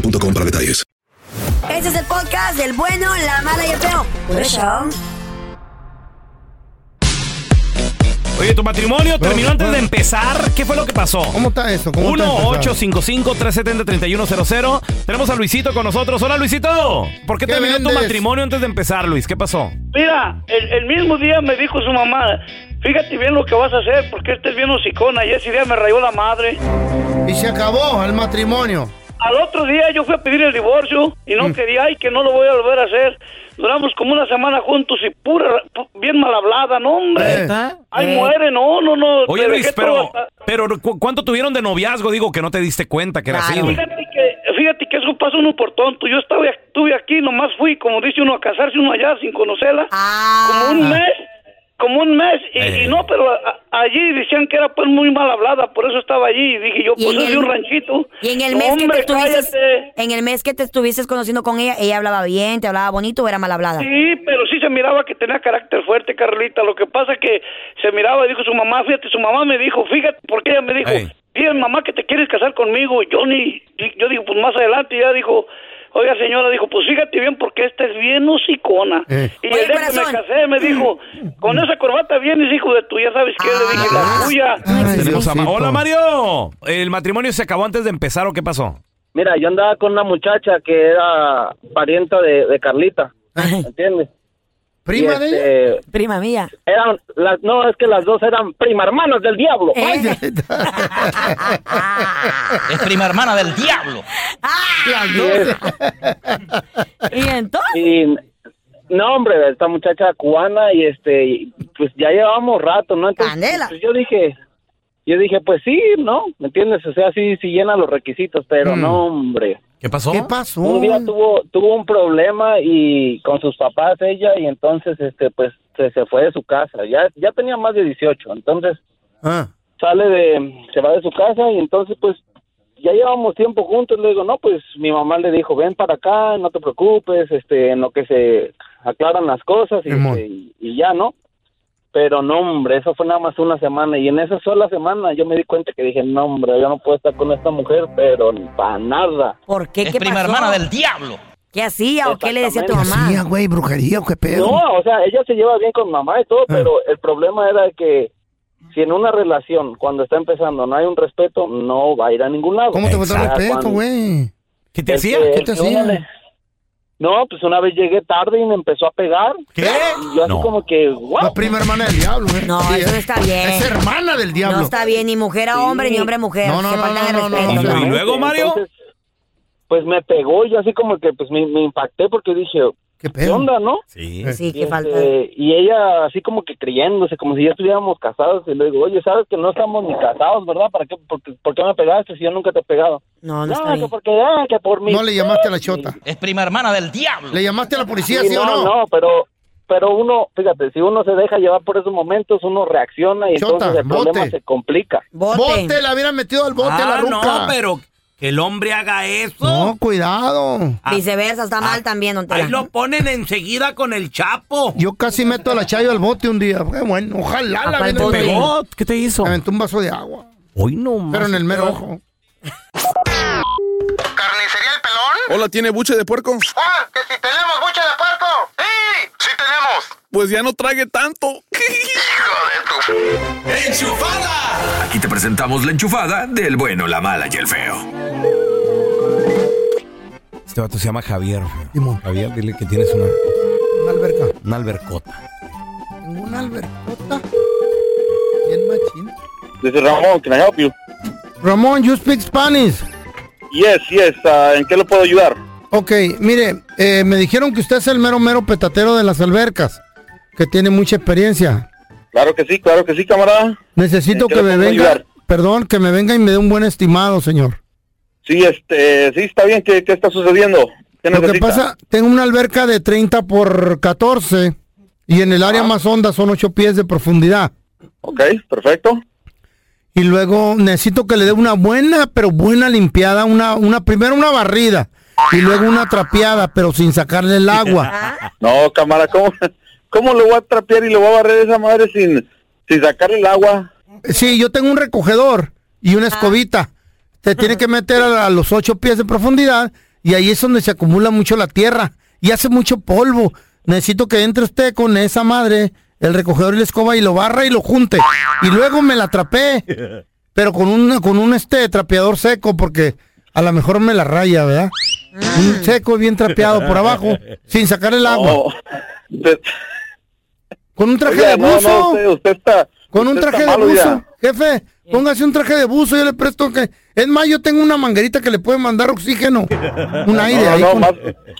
boostmobile.com para detalles. Este es el podcast del bueno, la mala y el feo. Por eso. Oye, tu matrimonio terminó antes de empezar. ¿Qué fue lo que pasó? ¿Cómo está eso? ¿Cómo está empezado? 1-855-370-3100. Tenemos a Luisito con nosotros. Hola, Luisito. ¿Por qué, ¿Qué terminó tu vendes? matrimonio antes de empezar, Luis? ¿Qué pasó? Mira, el, el mismo día me dijo su mamá, fíjate bien lo que vas a hacer porque este es bien hocicona y ese día me rayó la madre. Y se acabó el matrimonio. Al otro día yo fui a pedir el divorcio y no quería, ay, que no lo voy a volver a hacer. Duramos como una semana juntos y pura, pu- bien mal hablada, no, hombre. ¿Neta? Ay, Eh. muere, no, no, no. Oye, Luis, pero, hasta- pero ¿cu- ¿cuánto tuvieron de noviazgo? Digo que no te diste cuenta que era así. Fíjate que, fíjate que eso pasa uno por tonto. Yo estaba, estuve aquí, nomás fui, como dice uno, a casarse uno allá sin conocerla. Como un mes, como un mes. Y, Eh. y no, pero a- allí decían que era pues muy mal hablada, por eso estaba allí. Y dije yo, pues es de un ranchito. Y en el mes que te hombre, estuviste, cállate. en el mes que te estuviste conociendo con ella, ella hablaba bien, te hablaba bonito o era mal hablada. Sí, pero sí se miraba que tenía carácter fuerte, Carlita. Lo que pasa que se miraba y dijo su mamá, fíjate, su mamá me dijo, fíjate, porque ella me dijo, Ey. dile mamá que te quieres casar conmigo. Yo ni, yo digo, pues más adelante ya dijo, oiga señora, dijo, pues fíjate bien porque esta es bien hocicona. Eh. Y Oye, el día que me casé me dijo, con esa corbata vienes, hijo de tu, ya sabes que le dije, la tuya. Ay, Tenemos a Ma- Diosito. Hola, Mario. ¿El matrimonio se acabó antes de empezar o qué pasó? Mira, yo andaba con una muchacha que era parienta de, de Carlita, ¿entiendes? ¿Prima de ella? este, Prima mía. Eran, las, no, es que las dos eran prima hermanas del diablo. Eh. [laughs] Es prima hermana del diablo. las Y, dos. [laughs] ¿Y entonces? y- no, hombre, esta muchacha cubana y este, pues ya llevamos rato, ¿no? Entonces, Candela. pues yo dije, yo dije, pues sí, ¿no? ¿Me entiendes? O sea, sí, sí llena los requisitos, pero Mm. no, hombre. ¿Qué pasó? ¿Qué pasó? Un día tuvo tuvo un problema y con sus papás ella y entonces este pues se, se fue de su casa. Ya ya tenía más de 18, entonces Ah. sale de se va de su casa y entonces pues ya llevamos tiempo juntos, le digo, "No, pues mi mamá le dijo, "Ven para acá, no te preocupes, este en lo que se aclaran las cosas y, este, y, y ya, ¿no?" Pero no, hombre, eso fue nada más una semana y en esa sola semana yo me di cuenta que dije, "No, hombre, yo no puedo estar con esta mujer, pero ni para nada." ¿Por qué? Es ¿Qué prima pasó? hermana del diablo. ¿Qué hacía o qué le decía a tu ¿Qué mamá? hacía, güey? ¿Brujería o qué pedo? No, o sea, ella se lleva bien con mamá y todo, Ah. pero el problema era que si en una relación, cuando está empezando, no hay un respeto, no va a ir a ningún lado. ¿Cómo te falta Ya respeto, cuando- güey? ¿Qué te hacía? que- ¿Qué te hacía? No, pues una vez llegué tarde y me empezó a pegar. ¿Qué? Y yo así No. como que, La wow. prima hermana del diablo, ¿eh? No, Sí, eso no ¿eh? está bien. Es hermana del diablo. No está bien, ni mujer a hombre, ni hombre a mujer. No, no, Se no, de no, no, respeto. no, no. no. ¿Y luego, Mario? Entonces, pues me pegó y yo así como que pues me, me impacté porque dije, ¿Qué ¿qué pedo? onda, no? Sí. Sí, Y, que falta. este, y ella así como que creyéndose, como si ya estuviéramos casados. Y le digo, oye, sabes que no estamos ni casados, ¿verdad? ¿Para qué, por, qué- por qué me pegaste si yo nunca te he pegado? No, no No, está que bien. porque, ah, que por mí. No le llamaste a la chota. Es prima hermana del diablo. ¿Le llamaste a la policía, Sí, sí, o no, no? no, pero, pero uno, fíjate, si uno se deja llevar por esos momentos, uno reacciona y Chota, entonces el problema bote. se complica. Bote. Bote, la hubieran metido al bote a la Ah, ruca. no, pero que el hombre haga eso. No, cuidado. Viceversa, está mal Ah, también, don Tela. Ahí lo ponen enseguida con el chapo. Yo casi meto a la chayo al bote un día. Qué bueno, ojalá la pegó. ¿Pegó? ¿Qué te hizo? Me aventó un vaso de agua. Hoy no más. Pero en el mero ojo. [laughs] ¿Carnicería El Pelón? Hola, ¿tiene buche de puerco? ¡Ah! ¡Que si tenemos buche de puerco! ¡Sí! ¡Sí tenemos! Pues ya no trague tanto. ¡Hijo de tu... ¡Enchufada! Aquí te presentamos la enchufada del bueno, la mala y el feo. Este vato se llama Javier. feo. Javier, dile que tienes una, Una alberca. una albercota. Tengo una albercota. Bien machín. This is Ramón, can I help you? Ramón, you speak Spanish. Yes, yes, uh, ¿en qué le puedo ayudar? Ok, mire, eh, me dijeron que usted es el mero mero petatero de las albercas, que tiene mucha experiencia. Claro que sí, claro que sí, camarada. Necesito ¿En qué que me venga, ayudar? perdón, que me venga y me dé un buen estimado, señor. Sí, este, sí, está bien. ¿Qué, qué está sucediendo? ¿Qué Lo que pasa, tengo una alberca de 30 por 14 y en el área más honda son 8 pies de profundidad. Ok, perfecto. Y luego necesito que le dé una buena, pero buena limpiada, una, una, primero una barrida y luego una trapeada, pero sin sacarle el agua. [laughs] No, cámara, ¿cómo, ¿cómo le voy a trapear y le voy a barrer esa madre sin, sin sacarle el agua? Sí, yo tengo un recogedor y una escobita. Te tiene [laughs] que meter a, a los 8 pies de profundidad y ahí es donde se acumula mucho la tierra y hace mucho polvo. Necesito que entre usted con esa madre, el recogedor y la escoba y lo barra y lo junte. Y luego me la trapé, [laughs] pero con un, con un este trapeador seco porque a lo mejor me la raya, ¿verdad? Un seco bien trapeado por abajo, sin sacar el agua. Con un traje Oiga, de no, no, buzo. usted, usted está... Con un traje de malo ya. buzo. Jefe, póngase un traje de buzo, yo le presto que... Es más, yo tengo una manguerita que le puede mandar oxígeno. [laughs] Un aire No, ahí. no, con- más-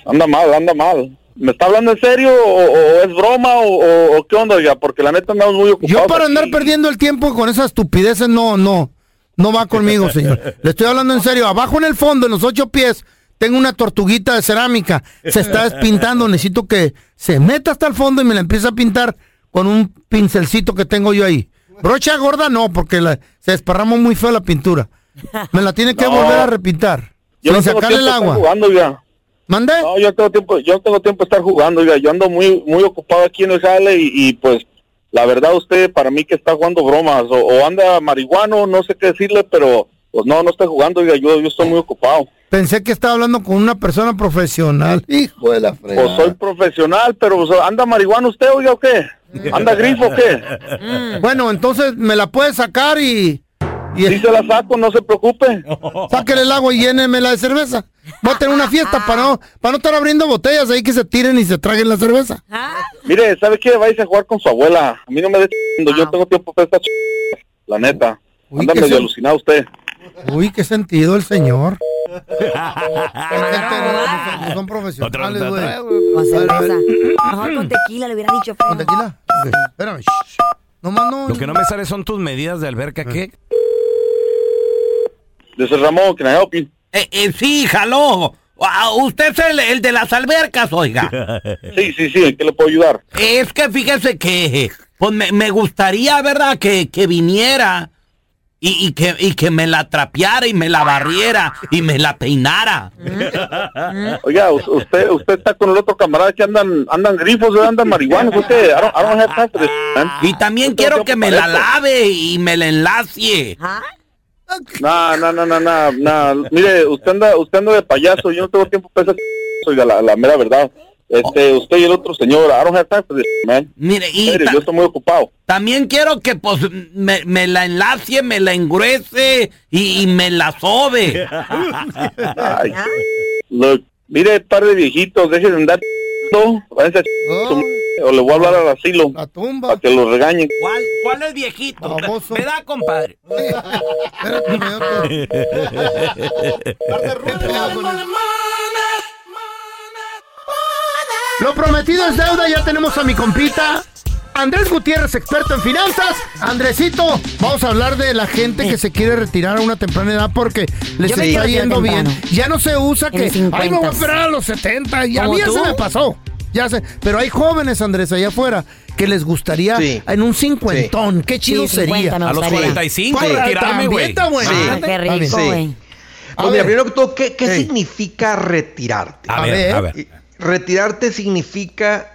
anda mal, anda mal. ¿Me está hablando en serio o, o es broma o, qué onda, oiga? Porque la neta andamos muy ocupados. Yo para aquí. andar perdiendo el tiempo con esas estupideces, no, no. No va conmigo, señor. [laughs] Le estoy hablando en serio. Abajo en el fondo, en los ocho pies, tengo una tortuguita de cerámica. Se está despintando. [laughs] Necesito que se meta hasta el fondo y me la empiece a pintar con un pincelcito que tengo yo ahí. Brocha gorda no, porque la- se desparramó muy feo la pintura. Me la tiene que [laughs] No. volver a repintar. Yo sin no tengo sacarle tiempo el de estar agua. jugando, oiga. ¿Mande? No, yo tengo tiempo, yo tengo tiempo de estar jugando, oiga. Yo ando muy, muy ocupado aquí en el jale y, y, pues la verdad usted para mí que está jugando bromas o, o anda marihuano, no sé qué decirle, pero pues no, no estoy jugando, oiga. Yo, yo estoy muy ocupado. Pensé que estaba hablando con una persona profesional. Hijo de la fregada. Pues soy profesional, pero pues, anda marihuano usted, oiga, o qué? ¿Anda grifo o qué? [laughs] Bueno, entonces me la puede sacar y. y Sí se la saco, no se preocupe. [laughs] Sáquele el agua y llénemela de cerveza. Voy a tener una fiesta para no, para no estar abriendo botellas ahí que se tiren y se traguen la cerveza. Mire, ¿sabe qué? Vais a jugar con su abuela. A mí no me dé [laughs] ch***ndo, yo no tengo tiempo para esta ch***, la neta. Anda ¿qué medio alucinado usted. Uy, qué sentido el señor. No, no son profesionales, güey. Mejor con tequila le hubiera dicho feo. ¿Con tequila? Espérame. No mando. Lo que no me sale son tus medidas de alberca, ¿qué? This is Ramón, can I help you? Eh, eh, sí, jaló. Ah, usted es el, el de las albercas, oiga. [laughs] Sí, sí, sí, ¿en qué le puedo ayudar? Es que fíjese que pues me, me gustaría, ¿verdad? Que, que viniera y, y que, y que me la trapeara y me la barriera y me la peinara. Oiga, us- usted usted está con el otro camarada que andan andan grifos, andan marihuanos. Usted, I don't, I don't have time for this, man. Y también quiero que me la lave y me la enlacie. No, no, no, no, no, no. Mire, usted anda, usted anda de payaso. Yo no tengo tiempo para esa ch- oiga, la, la mera verdad. Este, usted y el otro señor, I don't have time for this, man. Mire, y En serio, ta- yo estoy muy ocupado. También quiero que pues me, me la enlacie, me la engruese y, y me la sobe. [laughs] Ay, look, mire, par de viejitos, dejen de andar váyanse m- o le voy a hablar al asilo para que los regañen. ¿Cuál, cuál es viejito? ¿Me da, compadre? [laughs] [laughs] Lo prometido es deuda, ya tenemos a mi compita. Andrés Gutiérrez, experto en finanzas. Andresito, vamos a hablar de la gente que se quiere retirar a una temprana edad porque les Yo me está quiero retirar yendo bien. temprano. Ya no se usa En que, mis ay, me voy a 50s. esperar a los 70. Y a ¿Como mí ya tú? se me pasó. Ya sé, pero hay jóvenes, Andrés, allá afuera, que les gustaría en un cincuentón. Qué chido Sí, sería. 50 me A los gustaría. 45, Pues, retirarme, también güey. está bueno. Sí. Ah, qué rico, güey. A Pues mira, ver. primero que todo, ¿qué, qué significa retirarte? A ver, a ver. Retirarte significa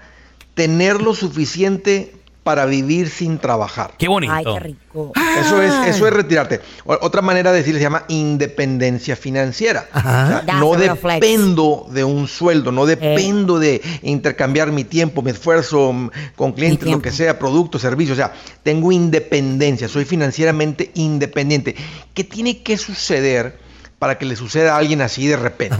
tener lo suficiente para vivir sin trabajar. Qué bonito. Ay, qué rico. Eso es, eso es retirarte. O- otra manera de decirlo se llama independencia financiera. O sea, That's no flex. dependo de un sueldo, no dependo de intercambiar mi tiempo, mi esfuerzo mm, con clientes, lo que sea, productos, servicios. O sea, tengo independencia, soy financieramente independiente. ¿Qué tiene que suceder para que le suceda a alguien así de repente?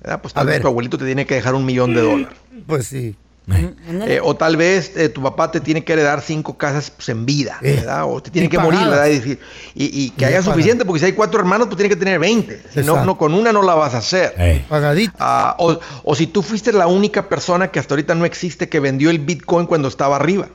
¿Verdad? Pues tal vez tu abuelito te tiene que dejar un millón de dólares. Pues sí. Eh, o tal vez eh, tu papá te tiene que heredar cinco casas pues, en vida, Eh, ¿verdad? O te tiene y que morir. ¿verdad? Y, decir- y- y que Y haya suficiente, porque si hay cuatro hermanos, pues tiene que tener 20. Si no, no, con una no la vas a hacer. Pagadito. Ah, o, o si tú fuiste la única persona que hasta ahorita no existe que vendió el Bitcoin cuando estaba arriba.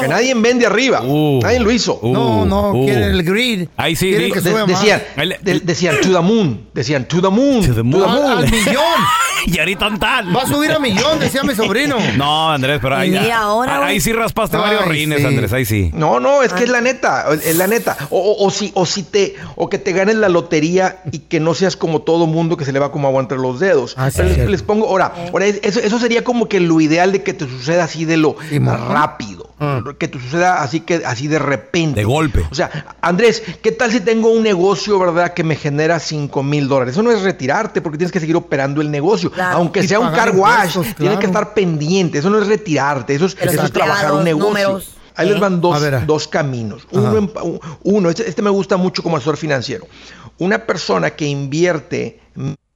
Que nadie vende arriba. nadie lo hizo. No, no, quieren el greed. Ahí sí, De- decían, de- decían to the moon. Decían to the moon. To the moon. Al, al millón. [laughs] [laughs] y ahorita tan. Va a subir a millón, decía mi sobrino. [laughs] No, Andrés, pero ahí, Y mira ahora, ahí sí raspaste Ay, varios rines, sí. Andrés, ahí sí. No, no, es que es la neta, es la neta. O, o- o si, o si te, o que te ganes la lotería y que no seas como todo mundo que se le va como agua entre los dedos. Ah, sí, Pero les, pongo, ahora, ahora es- eso, eso sería como que lo ideal de que te suceda así de lo rápido. Que te suceda así que así de repente. De golpe. O sea, Andrés, ¿qué tal si tengo un negocio, verdad, que me genera 5 mil dólares? Eso no es retirarte porque tienes que seguir operando el negocio. Aunque Y sea un car wash, tienes que estar pendiente. Eso no es retirarte, eso es, Pero eso es trabajar un negocio. números. Ahí les van dos, dos caminos. Uno, en- uno este, este me gusta mucho como asesor financiero. Una persona que invierte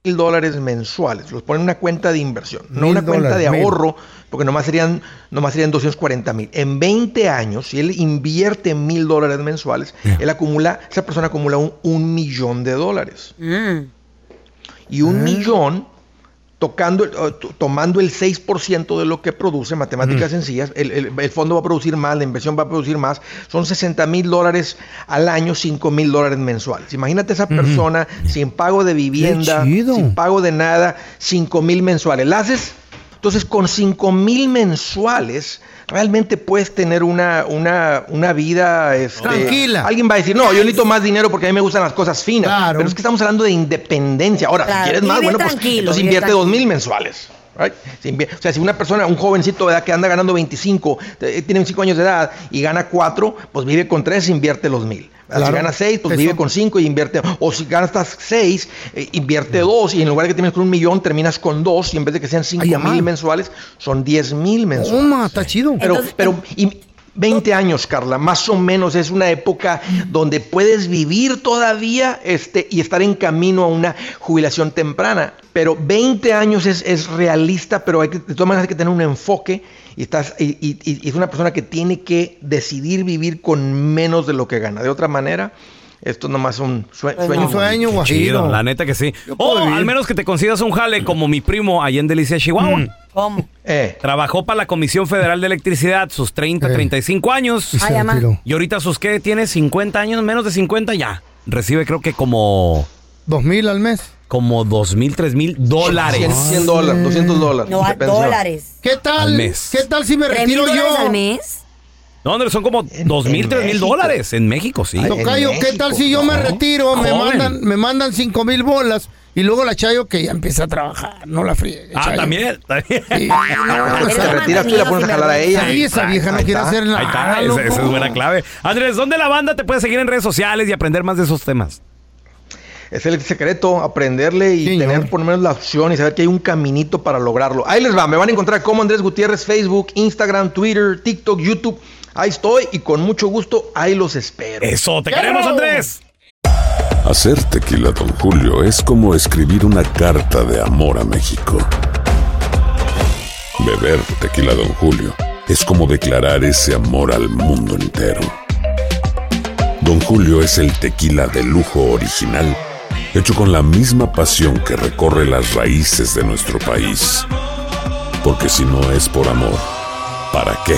mil dólares mensuales, los pone en una cuenta de inversión, no una cuenta de mil. ahorro, porque nomás serían, nomás serían 240 mil. En 20 años, si él invierte mil dólares mensuales, él acumula, esa persona acumula un, un millón de dólares. Y un millón, tocando, eh, to- tomando el 6% de lo que produce, matemáticas sencillas, el, el- el fondo va a producir más, la inversión va a producir más, son 60 mil dólares al año, 5 mil dólares mensuales. Imagínate esa persona sin pago de vivienda, sin pago de nada, 5 mil mensuales. ¿La haces? Entonces, con 5 mil mensuales, realmente puedes tener una, una, una vida este, Tranquila. Alguien va a decir, no, yo necesito más dinero porque a mí me gustan las cosas finas. Claro. Pero es que estamos hablando de independencia. Ahora, Claro, si quieres más, bueno, pues entonces invierte dos mil mensuales. Right? O sea, si una persona, un jovencito ¿verdad? que anda ganando 25, eh, tiene 5 años de edad y gana 4, pues vive con 3 invierte los mil. Claro. Si gana 6, pues Eso. vive con 5 y invierte. O si ganas 6, invierte 2 y en lugar de que termines con un millón, terminas con 2 y en vez de que sean 5 Ay, mil mensuales, son 10 mil mensuales. Toma, está chido. Pero, Entonces- pero y 20 años, Carla, más o menos es una época donde puedes vivir todavía este, y estar en camino a una jubilación temprana. Pero 20 años es, es realista, pero hay que, de todas maneras hay que tener un enfoque y, estás, y, y- y es una persona que tiene que decidir vivir con menos de lo que gana. De otra manera, esto nomás es un sue- sueño. Un sueño, Chido, guajiro. la neta que sí. O vivir. al menos que te consigas un jale como mi primo allá en Delicia, Chihuahua. ¿Cómo? Eh, Trabajó para la Comisión Federal de Electricidad sus 30, Eh. 35 años. Ay. Y ahorita sus que tiene 50 años, menos de 50 ya. Recibe creo que como Dos mil al mes. como dos mil, tres mil dólares. 100, 100 dólares, 200 dólares. No, dólares. ¿Qué tal? Al mes. ¿Qué tal si me ¿Tres mil retiro dólares yo? al mes? No, Andrés, son como dos mil, tres mil dólares en México, sí. Ay, Tocayo, ¿qué tal si yo me no. retiro? Me mandan, me mandan cinco mil bolas y luego la Chayo que ya empieza a trabajar, no la friegue. Ah, Chayo. también, también. Sí, no, un retiras tú y la pones a jalar a ella. Sí, esa vieja no Ahí quiere está. hacer nada. Ahí está, esa, esa es buena clave. Andrés, ¿dónde la banda te puede seguir en redes sociales y aprender más de esos temas? Es el secreto, aprenderle y tener por lo menos la opción y saber que hay un caminito para lograrlo. Ahí les va, me van a encontrar como Andrés Gutiérrez, Facebook, Instagram, Twitter, TikTok, YouTube. Ahí estoy y con mucho gusto ahí los espero. Eso, te queremos, Andrés. Hacer tequila, Don Julio, es como escribir una carta de amor a México. Beber tequila, Don Julio, es como declarar ese amor al mundo entero. Don Julio es el tequila de lujo original, hecho con la misma pasión que recorre las raíces de nuestro país. Porque si no es por amor, ¿para qué?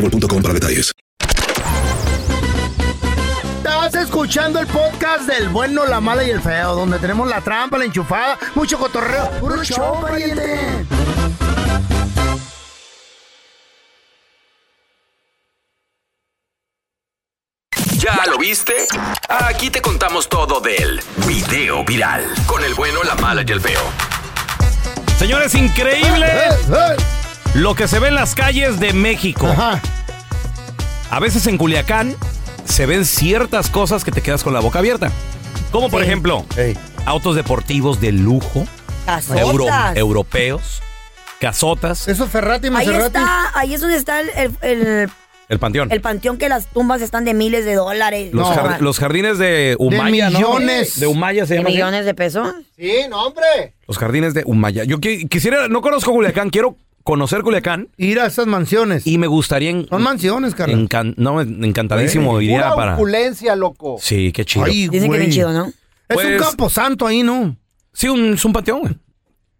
boostmobile.com para detalles. Estás escuchando el podcast del bueno, la mala y el feo, donde tenemos la trampa, la enchufada, mucho cotorreo. ¡Puro pariente! ¿Ya lo viste? Aquí te contamos todo del video viral. Con el bueno, la mala y el feo. Señores, increíble lo que se ve en las calles de México. A veces en Culiacán se ven ciertas cosas que te quedas con la boca abierta. Como por ejemplo, autos deportivos de lujo, Casotas. euro- europeos, casotas, Eso es Ferrati, Ahí Maserati. está, ahí es donde está el, el, el- el panteón. el panteón que las tumbas están de miles de dólares. Los, No, jar- los jardines de Humaya, ¿no? millones. De Humaya se ¿De llama. así. millones de pesos? Sí, no, hombre. Los jardines de Humaya. Yo qui- quisiera, no conozco Culiacán, quiero conocer Culiacán. Ir a esas mansiones. Y me gustaría. En, Son mansiones, encan- no, encantadísimo iría pura para. opulencia, loco. Sí, qué chido. Ay, Dicen que bien chido, ¿no? Es Pues- un camposanto ahí, ¿no? Sí, un, es un panteón, güey.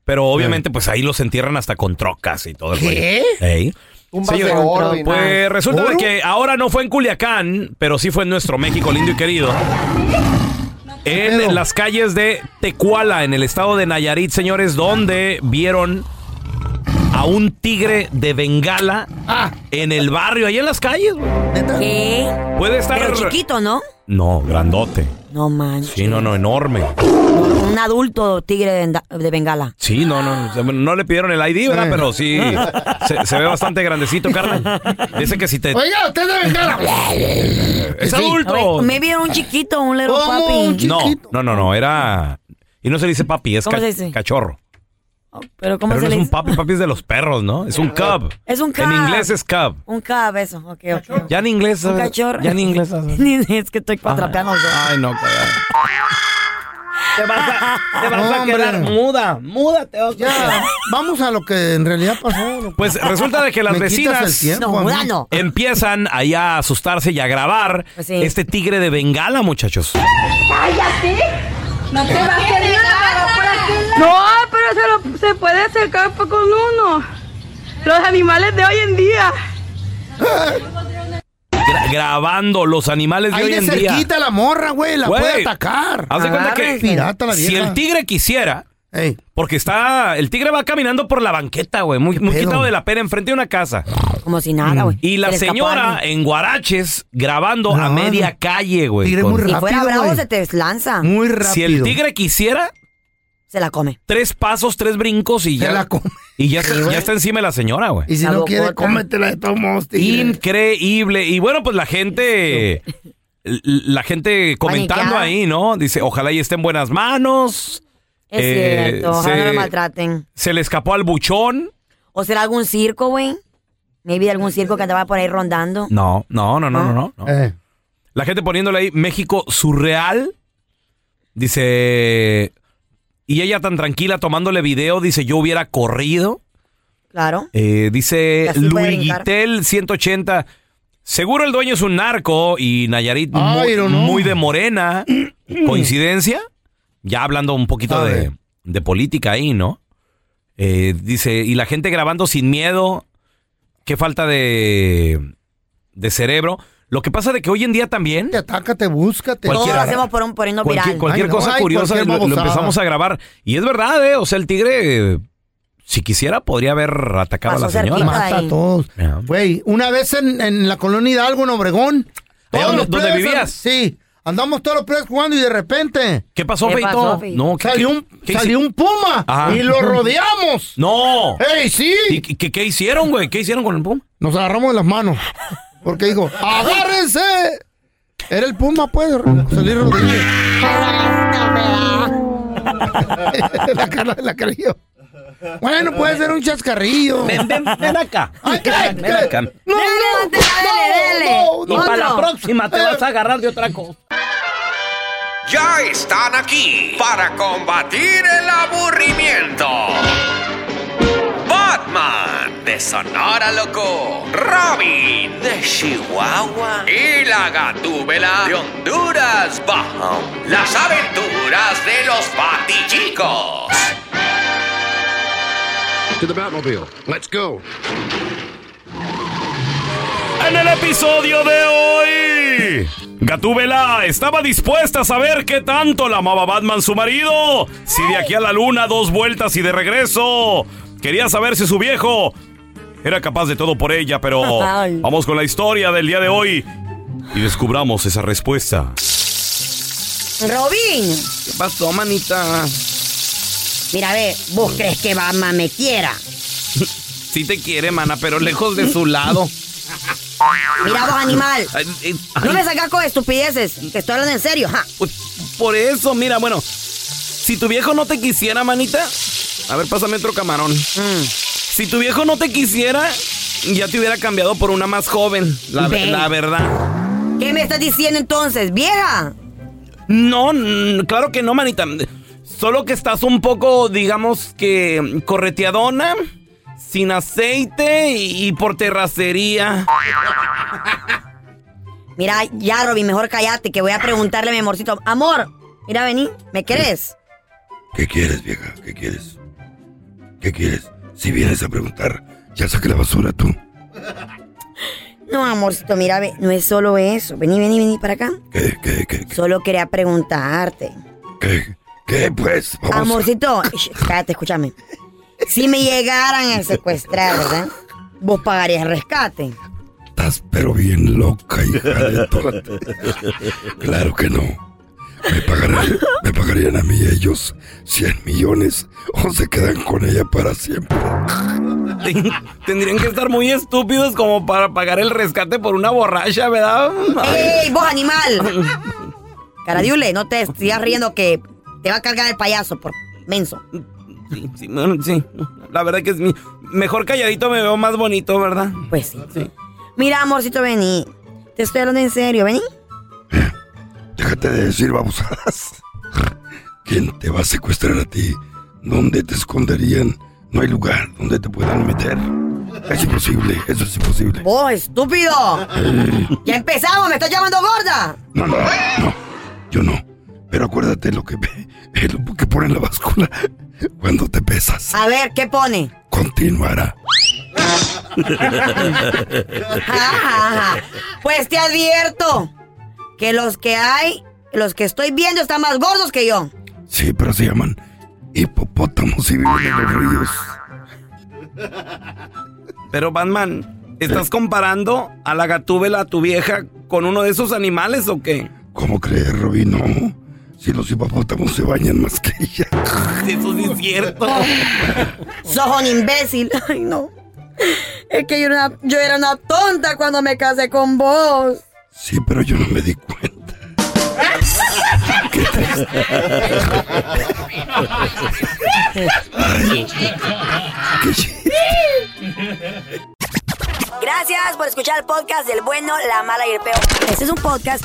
Pero obviamente, pues ahí los entierran hasta con trocas y todo el ¿Qué? Ey. Tumbas Señor, de oro y Pues nada. resulta que ahora no fue en Culiacán, pero sí fue en nuestro México lindo y querido. En las calles de Tecuala, en el estado de Nayarit, señores, donde vieron a un tigre de Bengala Ah. en el barrio, ahí en las calles, güey. ¿Qué? Puede estar. Pero chiquito, ¿no? No, grandote. No manches. Sí, no, no, enorme. Un adulto tigre de, Bengala. Sí, no, no, no, no le pidieron el ID, ¿verdad? Pero sí, [laughs] se, se ve bastante grandecito, carnal. Dice que si te... Oiga, usted de Bengala. [laughs] ¡Es Sí. adulto! Me vieron un chiquito, un little ¿Cómo? papi. Un No, chiquito. no, no, no, era... Y no se dice papi, es cachorro. Pero ¿cómo Pero se no le es un papi, papi es de los perros, ¿no? Es un cub. Es un cub. En inglés es cub. Un cab, eso. Ok, ok. Ya en inglés... Un ¿sabes? cachorro. Ya en inglés... ¿sabes? [laughs] Ni- es que estoy cuatrapeando. Ay, no, cagado. Te vas a, te vas a Hombre. quedar muda, muda te vas a Ya, vamos a lo que en realidad pasó. Pues resulta de que las [laughs] Me quitas vecinas el tiempo, No, a mí. muda no. empiezan ahí a asustarse y a grabar Pues sí. este tigre de Bengala, muchachos. No te va a hacer nada. No, pero se, lo- se puede acercar con uno. Los animales de hoy en día. Gra- grabando los animales de Ahí hoy de en día. cerquita la morra, güey, la Güey, puede atacar. Haz de cuenta que Agárrense. Pirata la si vieja. el tigre quisiera, Ey, porque está, el tigre va caminando por la banqueta, güey, muy, muy pedo? quitado de la pena enfrente de una casa. Como si nada, güey. Y la Se le escapó señora en Guaraches grabando a media calle, güey. Tigre con- muy Si fuera rápido, bravo, güey. se te lanza. muy rápido. Si el tigre quisiera, Se la come. tres pasos, tres brincos y Se ya, la come. y ya, está, Sí, güey. ya está encima de la señora, güey. Y si La no quiere, cómetela de todos modos, tigre. Increíble. Y bueno, pues la gente, [laughs] la gente comentando Paniqueada. ahí, ¿no? Dice, ojalá y esté en buenas manos. Es Eh, cierto. Ojalá no se- lo maltraten. Se le escapó al buchón. ¿O será algún circo, güey? Maybe algún circo que andaba por ahí rondando. No, no, no, no, no, no. no. Eh, La gente poniéndole ahí México surreal. Dice. Y ella tan tranquila tomándole video, dice, yo hubiera corrido. Claro. Eh, dice Luis. Guitel 180. Seguro el dueño es un narco y Nayarit Ay, muy, no, no. muy de morena. [clears throat] ¿Coincidencia? Ya hablando un poquito de política ahí, ¿no? Eh, dice, y la gente grabando sin miedo. Qué falta de, de cerebro. Lo que pasa de que hoy en día también te ataca, te busca, te... Todos hacemos por un poniendo cualquier, viral. cualquier Ay, no, cosa ay, curiosa cualquier lo, empezamos a grabar. Y es verdad, ¿eh? O sea, el tigre, si quisiera, podría haber atacado Pasó a la señora. Mata a todos. Güey, una vez en, en la colonia Hidalgo, en Obregón. ¿Allá todos donde- los donde plebes, vivías? Sí. Andamos todos los plebes jugando y de repente ¿Qué pasó, ¿Qué Feito? pasó, Feito? No, ¿qué- salió un, qué salió un puma Ajá. y lo rodeamos. ¡No! ¡Ey, sí! ¿Y qué, qué- qué hicieron, güey? ¿Qué hicieron con el puma? Nos agarramos de las manos. Porque dijo, ¡agárrense! Era el puma, pues, salir rodillas. [laughs] la cara la creyó. Bueno, puede ser un chascarrillo. Ven, ven, ven acá. Ven acá. No, no, dale, dale. no, Y no, para la no. próxima te vas a agarrar de otra cosa. Ya están aquí para combatir el aburrimiento. Batman de Sonora Loco, Robin de Chihuahua y la Gatúbela de Honduras Bajo. Las aventuras de los Batichicos. To the Batmobile. Let's go. En el episodio de hoy, Gatúbela estaba dispuesta a saber qué tanto la amaba Batman su marido. Si de aquí a la luna dos vueltas y de regreso. Quería saber si su viejo era capaz de todo por ella, pero [laughs] Ay. vamos con la historia del día de hoy y descubramos esa respuesta. Robin, ¿Qué pasó, manita? mira, ve, ¿vos crees que Batman me quiera? [laughs] Sí te quiere, mana, pero lejos de su lado. [laughs] Mira vos, animal. Ay, No me sacas con estupideces. Te estoy hablando en serio. ja. por eso, mira, bueno, si tu viejo no te quisiera, manita, a ver, pásame otro camarón. Mm. Si tu viejo no te quisiera, ya te hubiera cambiado por una más joven, la, verdad. ¿Qué me estás diciendo entonces, vieja? No, claro que no, manita. Solo que estás un poco, digamos que correteadona, sin aceite y, y por terracería. [laughs] Mira, ya, Robin, mejor cállate, que voy a preguntarle a mi amorcito. Amor, mira, vení, ¿me crees? ¿Qué quieres, vieja? ¿Qué quieres? ¿Qué quieres? Si vienes a preguntar, ya saqué la basura tú. No, amorcito, mira, no es solo eso. Vení, vení, vení para acá. ¿Qué, qué, qué, Solo quería preguntarte. qué? ¿Qué, pues? Vamos. Amorcito, sh, cállate, escúchame. Si me llegaran a secuestrar, ¿verdad? Vos pagarías rescate. Estás pero bien loca, hija de Claro que no. Me pagarían, me pagarían a mí ellos 100 millones o se quedan con ella para siempre. Ten- [laughs] Tendrían que estar muy estúpidos como para pagar el rescate por una borracha, ¿verdad? ¡Ey, vos animal! [laughs] Caradiule, no te sigas riendo que te va a cargar el payaso por menso. Sí, sí, bueno, sí. La verdad que es mi... Mejor calladito me veo más bonito, ¿verdad? Pues sí. Mira, amorcito, vení. Te estoy hablando en serio, vení. Déjate de decir babosadas. ¿Quién te va a secuestrar a ti? ¿Dónde te esconderían? No hay lugar donde te puedan meter. Es imposible, eso es imposible. ¡Vos, estúpido! ¡Ya empezamos! ¡Me estás llamando gorda! No, no, no, yo no. Pero acuérdate lo que, lo que pone en la báscula cuando te pesas. A ver, ¿qué pone? Continuará. Ajá. [laughs] Pues te advierto que los que hay, los que estoy viendo están más gordos que yo. Sí, pero se llaman hipopótamos y viven en los ríos. Pero Batman, ¿estás comparando a la gatúbela, a tu vieja, con uno de esos animales o qué? ¿Cómo crees, Robin? No. Si los hipopótamos se bañan más que ella. [laughs] Eso sí es cierto. [laughs] Sos un imbécil. Ay, no. Es que yo era, una, yo era una tonta cuando me casé con vos. Sí, pero yo no me di cuenta. Qué. Ay, qué. Gracias por escuchar el podcast del bueno, la mala y el peor. Este es un podcast